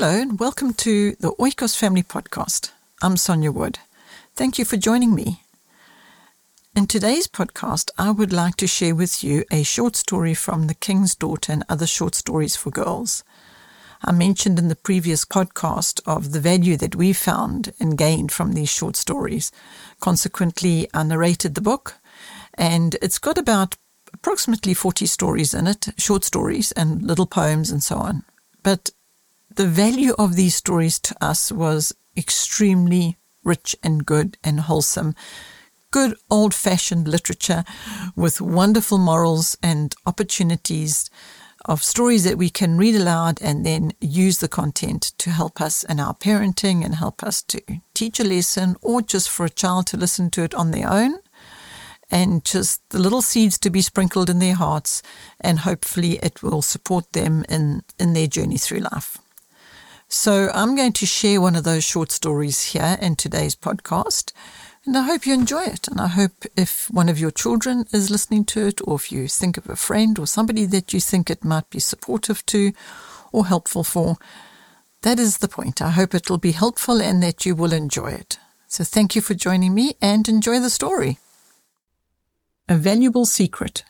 Hello, and welcome to the Oikos Family Podcast. I'm Sonja Wood. Thank you for joining me. In today's podcast, I would like to share with you a short story from The King's Daughter and other short stories for girls. I mentioned in the previous podcast of the value that we found and gained from these short stories. Consequently, I narrated the book, and it's got about approximately 40 stories in it, short stories and little poems and so on. But the value of these stories to us was extremely rich and good and wholesome. Good old fashioned literature with wonderful morals and opportunities of stories that we can read aloud and then use the content to help us in our parenting and help us to teach a lesson or just for a child to listen to it on their own and just the little seeds to be sprinkled in their hearts and hopefully it will support them in, in their journey through life. So I'm going to share one of those short stories here in today's podcast. And I hope you enjoy it. And I hope if one of your children is listening to it, or if you think of a friend or somebody that you think it might be supportive to or helpful for, that is the point. I hope it will be helpful and that you will enjoy it. So thank you for joining me and enjoy the story. A valuable secret.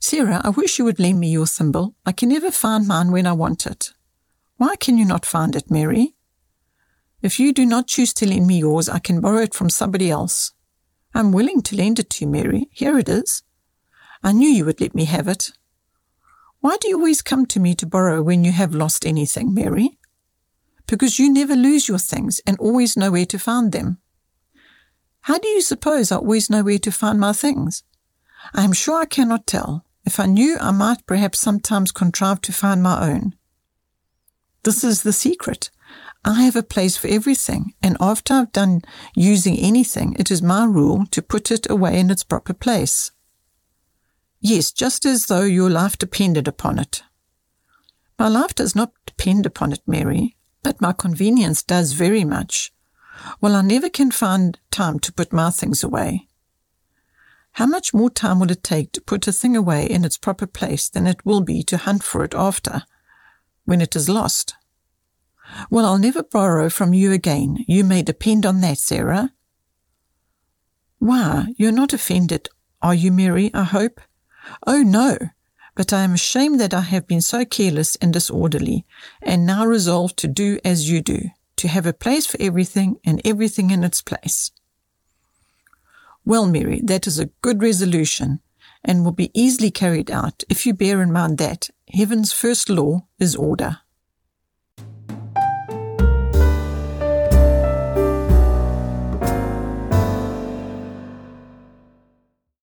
Sarah, I wish you would lend me your thimble. I can never find mine when I want it. Why can you not find it, Mary? If you do not choose to lend me yours, I can borrow it from somebody else. I'm willing to lend it to you, Mary. Here it is. I knew you would let me have it. Why do you always come to me to borrow when you have lost anything, Mary? Because you never lose your things and always know where to find them. How do you suppose I always know where to find my things? I am sure I cannot tell. If I knew, I might perhaps sometimes contrive to find my own. This is the secret. I have a place for everything, and after I've done using anything, it is my rule to put it away in its proper place. Yes, just as though your life depended upon it. My life does not depend upon it, Mary, but my convenience does very much. Well, I never can find time to put my things away. How much more time will it take to put a thing away in its proper place than it will be to hunt for it after? When it is lost. Well, I'll never borrow from you again. You may depend on that, Sarah. Why, you're not offended, are you, Mary, I hope? Oh, no, but I am ashamed that I have been so careless and disorderly, and now resolve to do as you do, to have a place for everything and everything in its place. Well, Mary, that is a good resolution, and will be easily carried out if you bear in mind that heaven's first law is order.